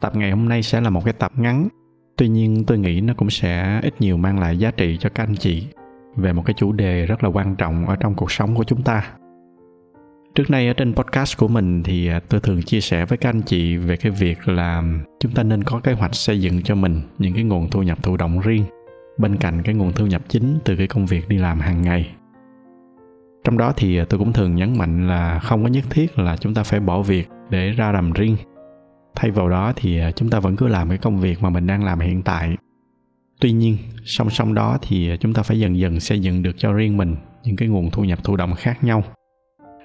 tập ngày hôm nay sẽ là một cái tập ngắn. Tuy nhiên, tôi nghĩ nó cũng sẽ ít nhiều mang lại giá trị cho các anh chị về một cái chủ đề rất là quan trọng ở trong cuộc sống của chúng ta. Trước đây ở trên podcast của mình thì à, tôi thường chia sẻ với các anh chị về cái việc là chúng ta nên có kế hoạch xây dựng cho mình những cái nguồn thu nhập thụ động riêng, bên cạnh cái nguồn thu nhập chính từ cái công việc đi làm hàng ngày. Trong đó thì à, tôi cũng thường nhấn mạnh là không có nhất thiết là chúng ta phải bỏ việc để ra làm riêng thay vào đó thì à, chúng ta vẫn cứ làm cái công việc mà mình đang làm hiện tại. Tuy nhiên, song song đó thì à, chúng ta phải dần dần xây dựng được cho riêng mình những cái nguồn thu nhập thụ động khác nhau.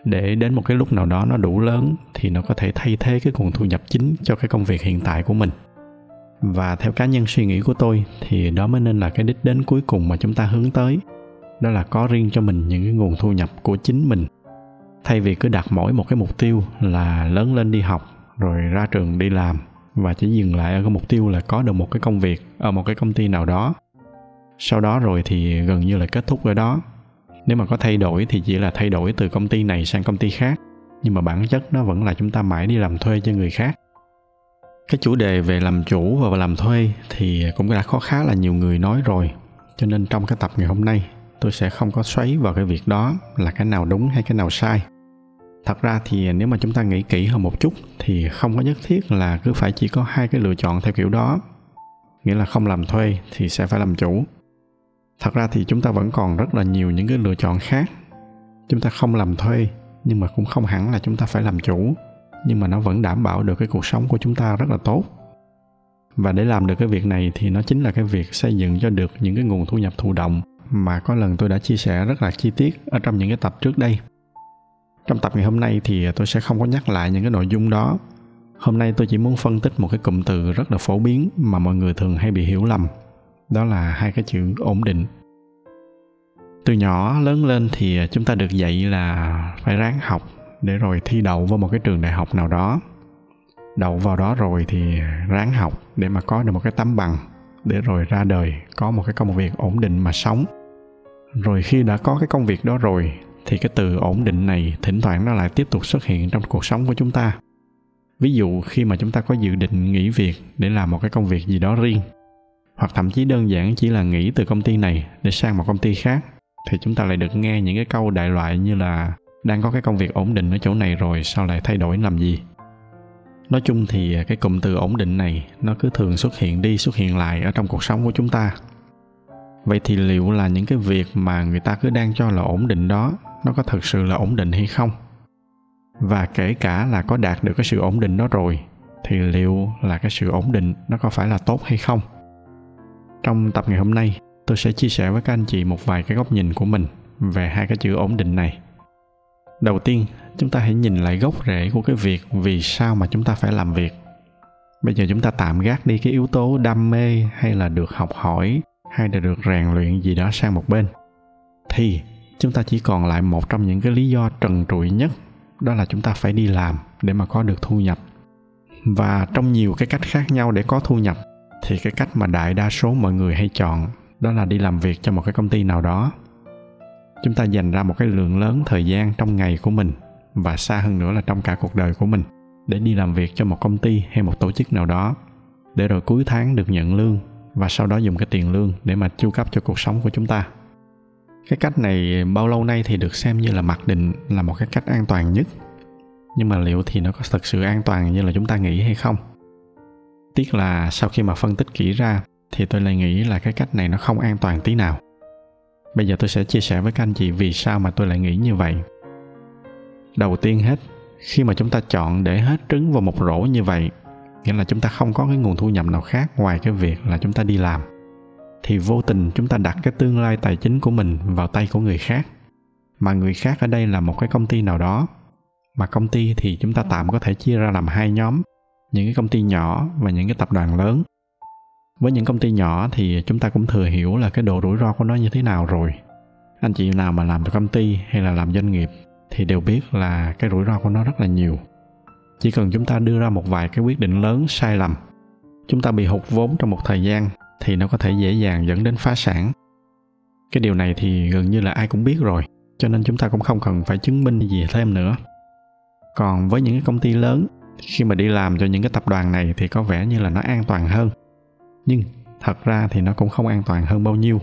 Để đến một cái lúc nào đó nó đủ lớn thì nó có thể thay thế cái nguồn thu nhập chính cho cái công việc hiện tại của mình. Và theo cá nhân suy nghĩ của tôi thì đó mới nên là cái đích đến cuối cùng mà chúng ta hướng tới, đó là có riêng cho mình những cái nguồn thu nhập của chính mình. Thay vì cứ đặt mỗi một cái mục tiêu là lớn lên đi học rồi ra trường đi làm và chỉ dừng lại ở cái mục tiêu là có được một cái công việc ở một cái công ty nào đó. Sau đó rồi thì gần như là kết thúc ở đó. Nếu mà có thay đổi thì chỉ là thay đổi từ công ty này sang công ty khác, nhưng mà bản chất nó vẫn là chúng ta mãi đi làm thuê cho người khác. Cái chủ đề về làm chủ và làm thuê thì cũng đã có khá là nhiều người nói rồi, cho nên trong cái tập ngày hôm nay tôi sẽ không có xoáy vào cái việc đó là cái nào đúng hay cái nào sai thật ra thì nếu mà chúng ta nghĩ kỹ hơn một chút thì không có nhất thiết là cứ phải chỉ có hai cái lựa chọn theo kiểu đó. Nghĩa là không làm thuê thì sẽ phải làm chủ. Thật ra thì chúng ta vẫn còn rất là nhiều những cái lựa chọn khác. Chúng ta không làm thuê, nhưng mà cũng không hẳn là chúng ta phải làm chủ. Nhưng mà nó vẫn đảm bảo được cái cuộc sống của chúng ta rất là tốt. Và để làm được cái việc này thì nó chính là cái việc xây dựng cho được những cái nguồn thu nhập thụ động mà có lần tôi đã chia sẻ rất là chi tiết ở trong những cái tập trước đây trong tập ngày hôm nay thì tôi sẽ không có nhắc lại những cái nội dung đó. Hôm nay tôi chỉ muốn phân tích một cái cụm từ rất là phổ biến mà mọi người thường hay bị hiểu lầm. Đó là hai cái chữ ổn định. Từ nhỏ lớn lên thì chúng ta được dạy là phải ráng học để rồi thi đậu vào một cái trường đại học nào đó. Đậu vào đó rồi thì ráng học để mà có được một cái tấm bằng, để rồi ra đời có một cái công việc ổn định mà sống. Rồi khi đã có cái công việc đó rồi thì cái từ ổn định này thỉnh thoảng nó lại tiếp tục xuất hiện trong cuộc sống của chúng ta. Ví dụ khi mà chúng ta có dự định nghỉ việc để làm một cái công việc gì đó riêng, hoặc thậm chí đơn giản chỉ là nghỉ từ công ty này để sang một công ty khác, thì chúng ta lại được nghe những cái câu đại loại như là đang có cái công việc ổn định ở chỗ này rồi, sao lại thay đổi, làm gì? Nói chung thì cái cụm từ ổn định này nó cứ thường xuất hiện đi, xuất hiện lại ở trong cuộc sống của chúng ta. Vậy thì liệu là những cái việc mà người ta cứ đang cho là ổn định đó nó có thực sự là ổn định hay không? Và kể cả là có đạt được cái sự ổn định đó rồi, thì liệu là cái sự ổn định nó có phải là tốt hay không? Trong tập ngày hôm nay, tôi sẽ chia sẻ với các anh chị một vài cái góc nhìn của mình về hai cái chữ ổn định này. Đầu tiên, chúng ta hãy nhìn lại gốc rễ của cái việc vì sao mà chúng ta phải làm việc. Bây giờ chúng ta tạm gác đi cái yếu tố đam mê hay là được học hỏi hay là được rèn luyện gì đó sang một bên. Thì chúng ta chỉ còn lại một trong những cái lý do trần trụi nhất, đó là chúng ta phải đi làm để mà có được thu nhập. Và trong nhiều cái cách khác nhau để có thu nhập, thì cái cách mà đại đa số mọi người hay chọn, đó là đi làm việc cho một cái công ty nào đó. Chúng ta dành ra một cái lượng lớn thời gian trong ngày của mình, và xa hơn nữa là trong cả cuộc đời của mình, để đi làm việc cho một công ty hay một tổ chức nào đó, để rồi cuối tháng được nhận lương, và sau đó dùng cái tiền lương để mà chu cấp cho cuộc sống của chúng ta cái cách này bao lâu nay thì được xem như là mặc định là một cái cách an toàn nhất. Nhưng mà liệu thì nó có thực sự an toàn như là chúng ta nghĩ hay không? Tiếc là sau khi mà phân tích kỹ ra thì tôi lại nghĩ là cái cách này nó không an toàn tí nào. Bây giờ tôi sẽ chia sẻ với các anh chị vì sao mà tôi lại nghĩ như vậy. Đầu tiên hết, khi mà chúng ta chọn để hết trứng vào một rổ như vậy, nghĩa là chúng ta không có cái nguồn thu nhập nào khác ngoài cái việc là chúng ta đi làm thì vô tình chúng ta đặt cái tương lai tài chính của mình vào tay của người khác. Mà người khác ở đây là một cái công ty nào đó. Mà công ty thì chúng ta tạm có thể chia ra làm hai nhóm. Những cái công ty nhỏ và những cái tập đoàn lớn. Với những công ty nhỏ thì chúng ta cũng thừa hiểu là cái độ rủi ro của nó như thế nào rồi. Anh chị nào mà làm công ty hay là làm doanh nghiệp thì đều biết là cái rủi ro của nó rất là nhiều. Chỉ cần chúng ta đưa ra một vài cái quyết định lớn sai lầm, chúng ta bị hụt vốn trong một thời gian thì nó có thể dễ dàng dẫn đến phá sản. Cái điều này thì gần như là ai cũng biết rồi, cho nên chúng ta cũng không cần phải chứng minh gì thêm nữa. Còn với những cái công ty lớn, khi mà đi làm cho những cái tập đoàn này thì có vẻ như là nó an toàn hơn. Nhưng thật ra thì nó cũng không an toàn hơn bao nhiêu.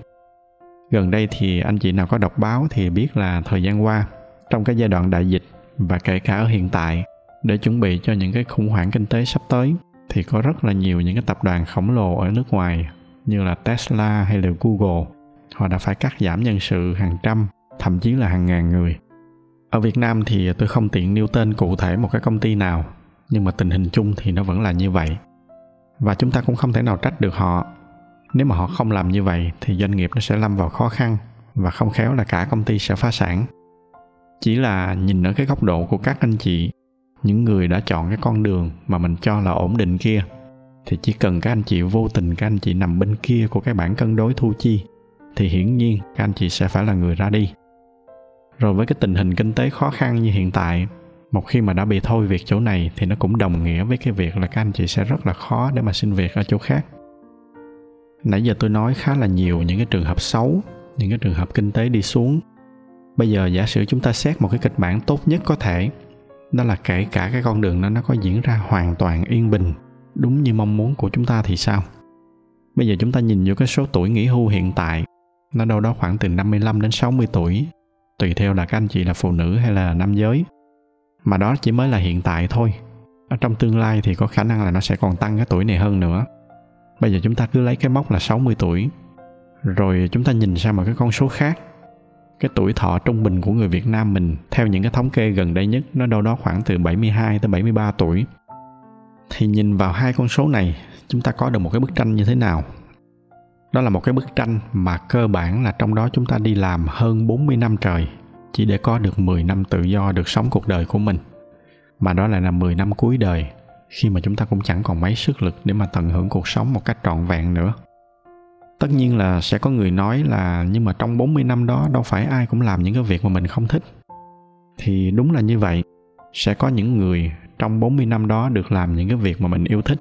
Gần đây thì anh chị nào có đọc báo thì biết là thời gian qua, trong cái giai đoạn đại dịch và kể cả ở hiện tại, để chuẩn bị cho những cái khủng hoảng kinh tế sắp tới thì có rất là nhiều những cái tập đoàn khổng lồ ở nước ngoài như là Tesla hay là Google. Họ đã phải cắt giảm nhân sự hàng trăm, thậm chí là hàng ngàn người. Ở Việt Nam thì tôi không tiện nêu tên cụ thể một cái công ty nào, nhưng mà tình hình chung thì nó vẫn là như vậy. Và chúng ta cũng không thể nào trách được họ. Nếu mà họ không làm như vậy thì doanh nghiệp nó sẽ lâm vào khó khăn và không khéo là cả công ty sẽ phá sản. Chỉ là nhìn ở cái góc độ của các anh chị, những người đã chọn cái con đường mà mình cho là ổn định kia thì chỉ cần các anh chị vô tình, các anh chị nằm bên kia của cái bảng cân đối thu chi, thì hiển nhiên các anh chị sẽ phải là người ra đi. Rồi với cái tình hình kinh tế khó khăn như hiện tại, một khi mà đã bị thôi việc chỗ này thì nó cũng đồng nghĩa với cái việc là các anh chị sẽ rất là khó để mà xin việc ở chỗ khác. Nãy giờ tôi nói khá là nhiều những cái trường hợp xấu, những cái trường hợp kinh tế đi xuống. Bây giờ giả sử chúng ta xét một cái kịch bản tốt nhất có thể, đó là kể cả cái con đường đó nó có diễn ra hoàn toàn yên bình đúng như mong muốn của chúng ta thì sao? Bây giờ chúng ta nhìn vô cái số tuổi nghỉ hưu hiện tại. Nó đâu đó khoảng từ 55 đến 60 tuổi, tùy theo là các anh chị là phụ nữ hay là nam giới. Mà đó chỉ mới là hiện tại thôi. Ở trong tương lai thì có khả năng là nó sẽ còn tăng cái tuổi này hơn nữa. Bây giờ chúng ta cứ lấy cái mốc là 60 tuổi, rồi chúng ta nhìn sang một cái con số khác. Cái tuổi thọ trung bình của người Việt Nam mình, theo những cái thống kê gần đây nhất, nó đâu đó khoảng từ 72 tới 73 tuổi. Thì nhìn vào hai con số này, chúng ta có được một cái bức tranh như thế nào? Đó là một cái bức tranh mà cơ bản là trong đó chúng ta đi làm hơn 40 năm trời chỉ để có được 10 năm tự do được sống cuộc đời của mình. Mà đó lại là 10 năm cuối đời khi mà chúng ta cũng chẳng còn mấy sức lực để mà tận hưởng cuộc sống một cách trọn vẹn nữa tất nhiên là sẽ có người nói là nhưng mà trong 40 năm đó đâu phải ai cũng làm những cái việc mà mình không thích thì đúng là như vậy sẽ có những người trong 40 năm đó được làm những cái việc mà mình yêu thích.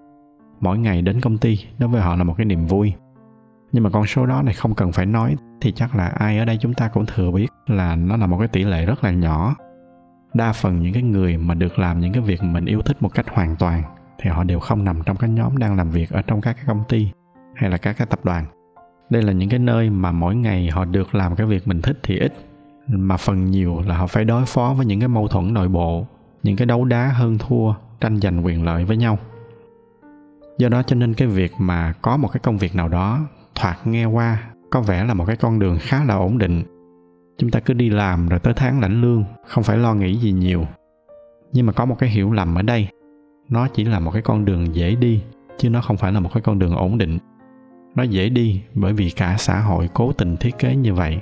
Mỗi ngày đến công ty, đối với họ là một cái niềm vui. Nhưng mà con số đó này không cần phải nói, thì chắc là ai ở đây chúng ta cũng thừa biết là nó là một cái tỷ lệ rất là nhỏ. Đa phần những cái người mà được làm những cái việc mà mình yêu thích một cách hoàn toàn, thì họ đều không nằm trong cái nhóm đang làm việc ở trong các cái công ty hay là các cái tập đoàn. Đây là những cái nơi mà mỗi ngày họ được làm cái việc mình thích thì ít, mà phần nhiều là họ phải đối phó với những cái mâu thuẫn nội bộ những cái đấu đá hơn thua tranh giành quyền lợi với nhau. Do đó cho nên cái việc mà có một cái công việc nào đó thoạt nghe qua có vẻ là một cái con đường khá là ổn định. Chúng ta cứ đi làm rồi tới tháng lãnh lương, không phải lo nghĩ gì nhiều. Nhưng mà có một cái hiểu lầm ở đây, nó chỉ là một cái con đường dễ đi, chứ nó không phải là một cái con đường ổn định. Nó dễ đi bởi vì cả xã hội cố tình thiết kế như vậy.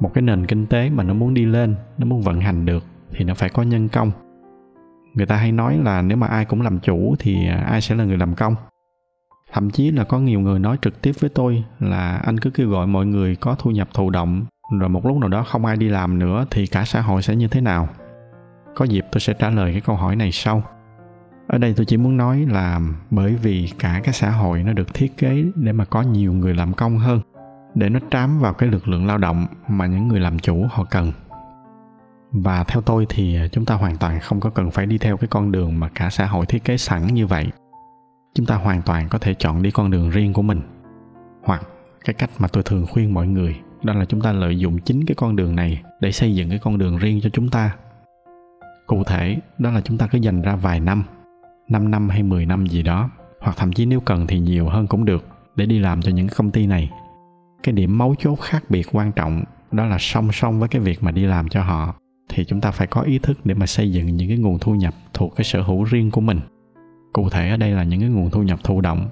Một cái nền kinh tế mà nó muốn đi lên, nó muốn vận hành được thì nó phải có nhân công người ta hay nói là nếu mà ai cũng làm chủ thì à, ai sẽ là người làm công. Thậm chí là có nhiều người nói trực tiếp với tôi là anh cứ kêu gọi mọi người có thu nhập thụ động, rồi một lúc nào đó không ai đi làm nữa thì cả xã hội sẽ như thế nào? Có dịp tôi sẽ trả lời cái câu hỏi này sau. Ở đây tôi chỉ muốn nói là bởi vì cả cái xã hội nó được thiết kế để mà có nhiều người làm công hơn, để nó trám vào cái lực lượng lao động mà những người làm chủ họ cần và theo tôi thì chúng ta hoàn toàn không có cần phải đi theo cái con đường mà cả xã hội thiết kế sẵn như vậy. Chúng ta hoàn toàn có thể chọn đi con đường riêng của mình. Hoặc cái cách mà tôi thường khuyên mọi người, đó là chúng ta lợi dụng chính cái con đường này để xây dựng cái con đường riêng cho chúng ta. Cụ thể, đó là chúng ta cứ dành ra vài năm 5 năm hay 10 năm gì đó, hoặc thậm chí nếu cần thì nhiều hơn cũng được, để đi làm cho những công ty này. Cái điểm mấu chốt khác biệt quan trọng, đó là song song với cái việc mà đi làm cho họ thì chúng ta phải có ý thức để mà xây dựng những cái nguồn thu nhập thuộc cái sở hữu riêng của mình. Cụ thể ở đây là những cái nguồn thu nhập thụ động.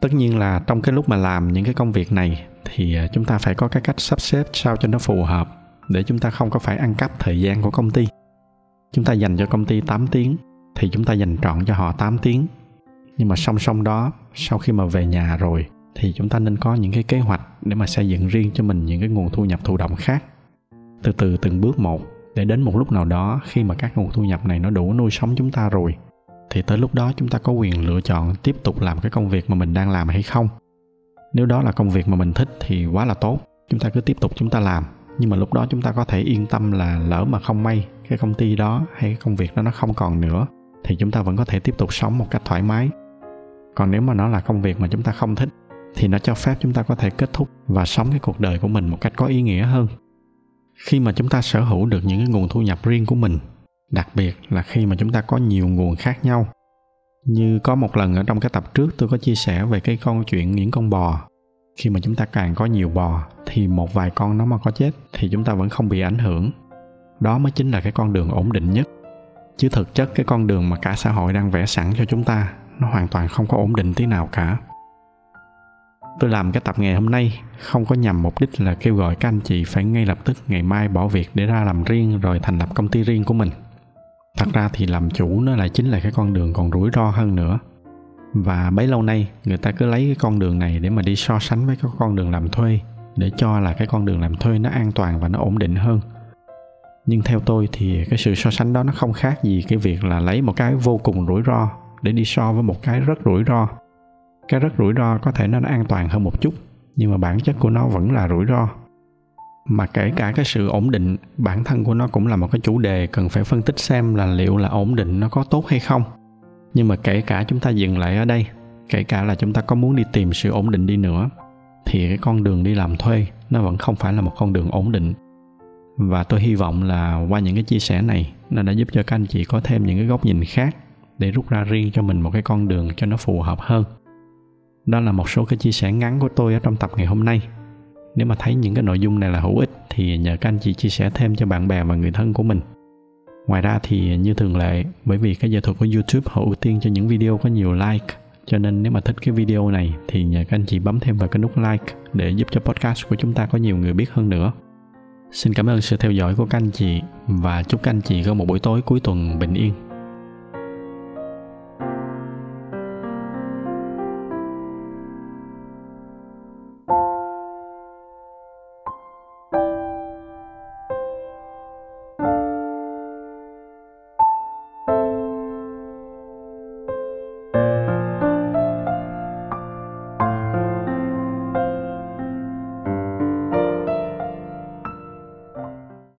Tất nhiên là trong cái lúc mà làm những cái công việc này thì à, chúng ta phải có cái cách sắp xếp sao cho nó phù hợp để chúng ta không có phải ăn cắp thời gian của công ty. Chúng ta dành cho công ty 8 tiếng thì chúng ta dành trọn cho họ 8 tiếng. Nhưng mà song song đó, sau khi mà về nhà rồi thì chúng ta nên có những cái kế hoạch để mà xây dựng riêng cho mình những cái nguồn thu nhập thụ động khác từ từ từng bước một, để đến một lúc nào đó khi mà các nguồn thu nhập này nó đủ nuôi sống chúng ta rồi, thì tới lúc đó chúng ta có quyền lựa chọn tiếp tục làm cái công việc mà mình đang làm hay không. Nếu đó là công việc mà mình thích thì quá là tốt, chúng ta cứ tiếp tục chúng ta làm. Nhưng mà lúc đó chúng ta có thể yên tâm là lỡ mà không may cái công ty đó hay cái công việc đó nó không còn nữa, thì chúng ta vẫn có thể tiếp tục sống một cách thoải mái. Còn nếu mà nó là công việc mà chúng ta không thích, thì nó cho phép chúng ta có thể kết thúc và sống cái cuộc đời của mình một cách có ý nghĩa hơn khi mà chúng ta sở hữu được những cái nguồn thu nhập riêng của mình, đặc biệt là khi mà chúng ta có nhiều nguồn khác nhau. Như có một lần ở trong cái tập trước tôi có chia sẻ về cái câu chuyện những con bò. Khi mà chúng ta càng có nhiều bò, thì một vài con nó mà có chết thì chúng ta vẫn không bị ảnh hưởng. Đó mới chính là cái con đường ổn định nhất. Chứ thực chất cái con đường mà cả xã hội đang vẽ sẵn cho chúng ta, nó hoàn toàn không có ổn định tí nào cả tôi làm cái tập ngày hôm nay, không có nhằm mục đích là kêu gọi các anh chị phải ngay lập tức, ngày mai bỏ việc để ra làm riêng rồi thành lập công ty riêng của mình. Thật ra thì làm chủ nó lại chính là cái con đường còn rủi ro hơn nữa. Và bấy lâu nay, người ta cứ lấy cái con đường này để mà đi so sánh với cái con đường làm thuê, để cho là cái con đường làm thuê nó an toàn và nó ổn định hơn. Nhưng theo tôi thì cái sự so sánh đó nó không khác gì cái việc là lấy một cái vô cùng rủi ro để đi so với một cái rất rủi ro cái rất rủi ro có thể nó an toàn hơn một chút, nhưng mà bản chất của nó vẫn là rủi ro. Mà kể cả cái sự ổn định, bản thân của nó cũng là một cái chủ đề cần phải phân tích xem là liệu là ổn định nó có tốt hay không. Nhưng mà kể cả chúng ta dừng lại ở đây, kể cả là chúng ta có muốn đi tìm sự ổn định đi nữa, thì cái con đường đi làm thuê nó vẫn không phải là một con đường ổn định. Và tôi hy vọng là qua những cái chia sẻ này, nó đã giúp cho các anh chị có thêm những cái góc nhìn khác để rút ra riêng cho mình một cái con đường cho nó phù hợp hơn đó là một số cái chia sẻ ngắn của tôi ở trong tập ngày hôm nay. Nếu mà thấy những cái nội dung này là hữu ích thì nhờ các anh chị chia sẻ thêm cho bạn bè và người thân của mình. Ngoài ra thì như thường lệ, bởi vì cái giờ thuật của youtube họ ưu tiên cho những video có nhiều like, cho nên nếu mà thích cái video này thì nhờ các anh chị bấm thêm vào cái nút like để giúp cho podcast của chúng ta có nhiều người biết hơn nữa. Xin cảm ơn sự theo dõi của các anh chị và chúc các anh chị có một buổi tối cuối tuần bình yên.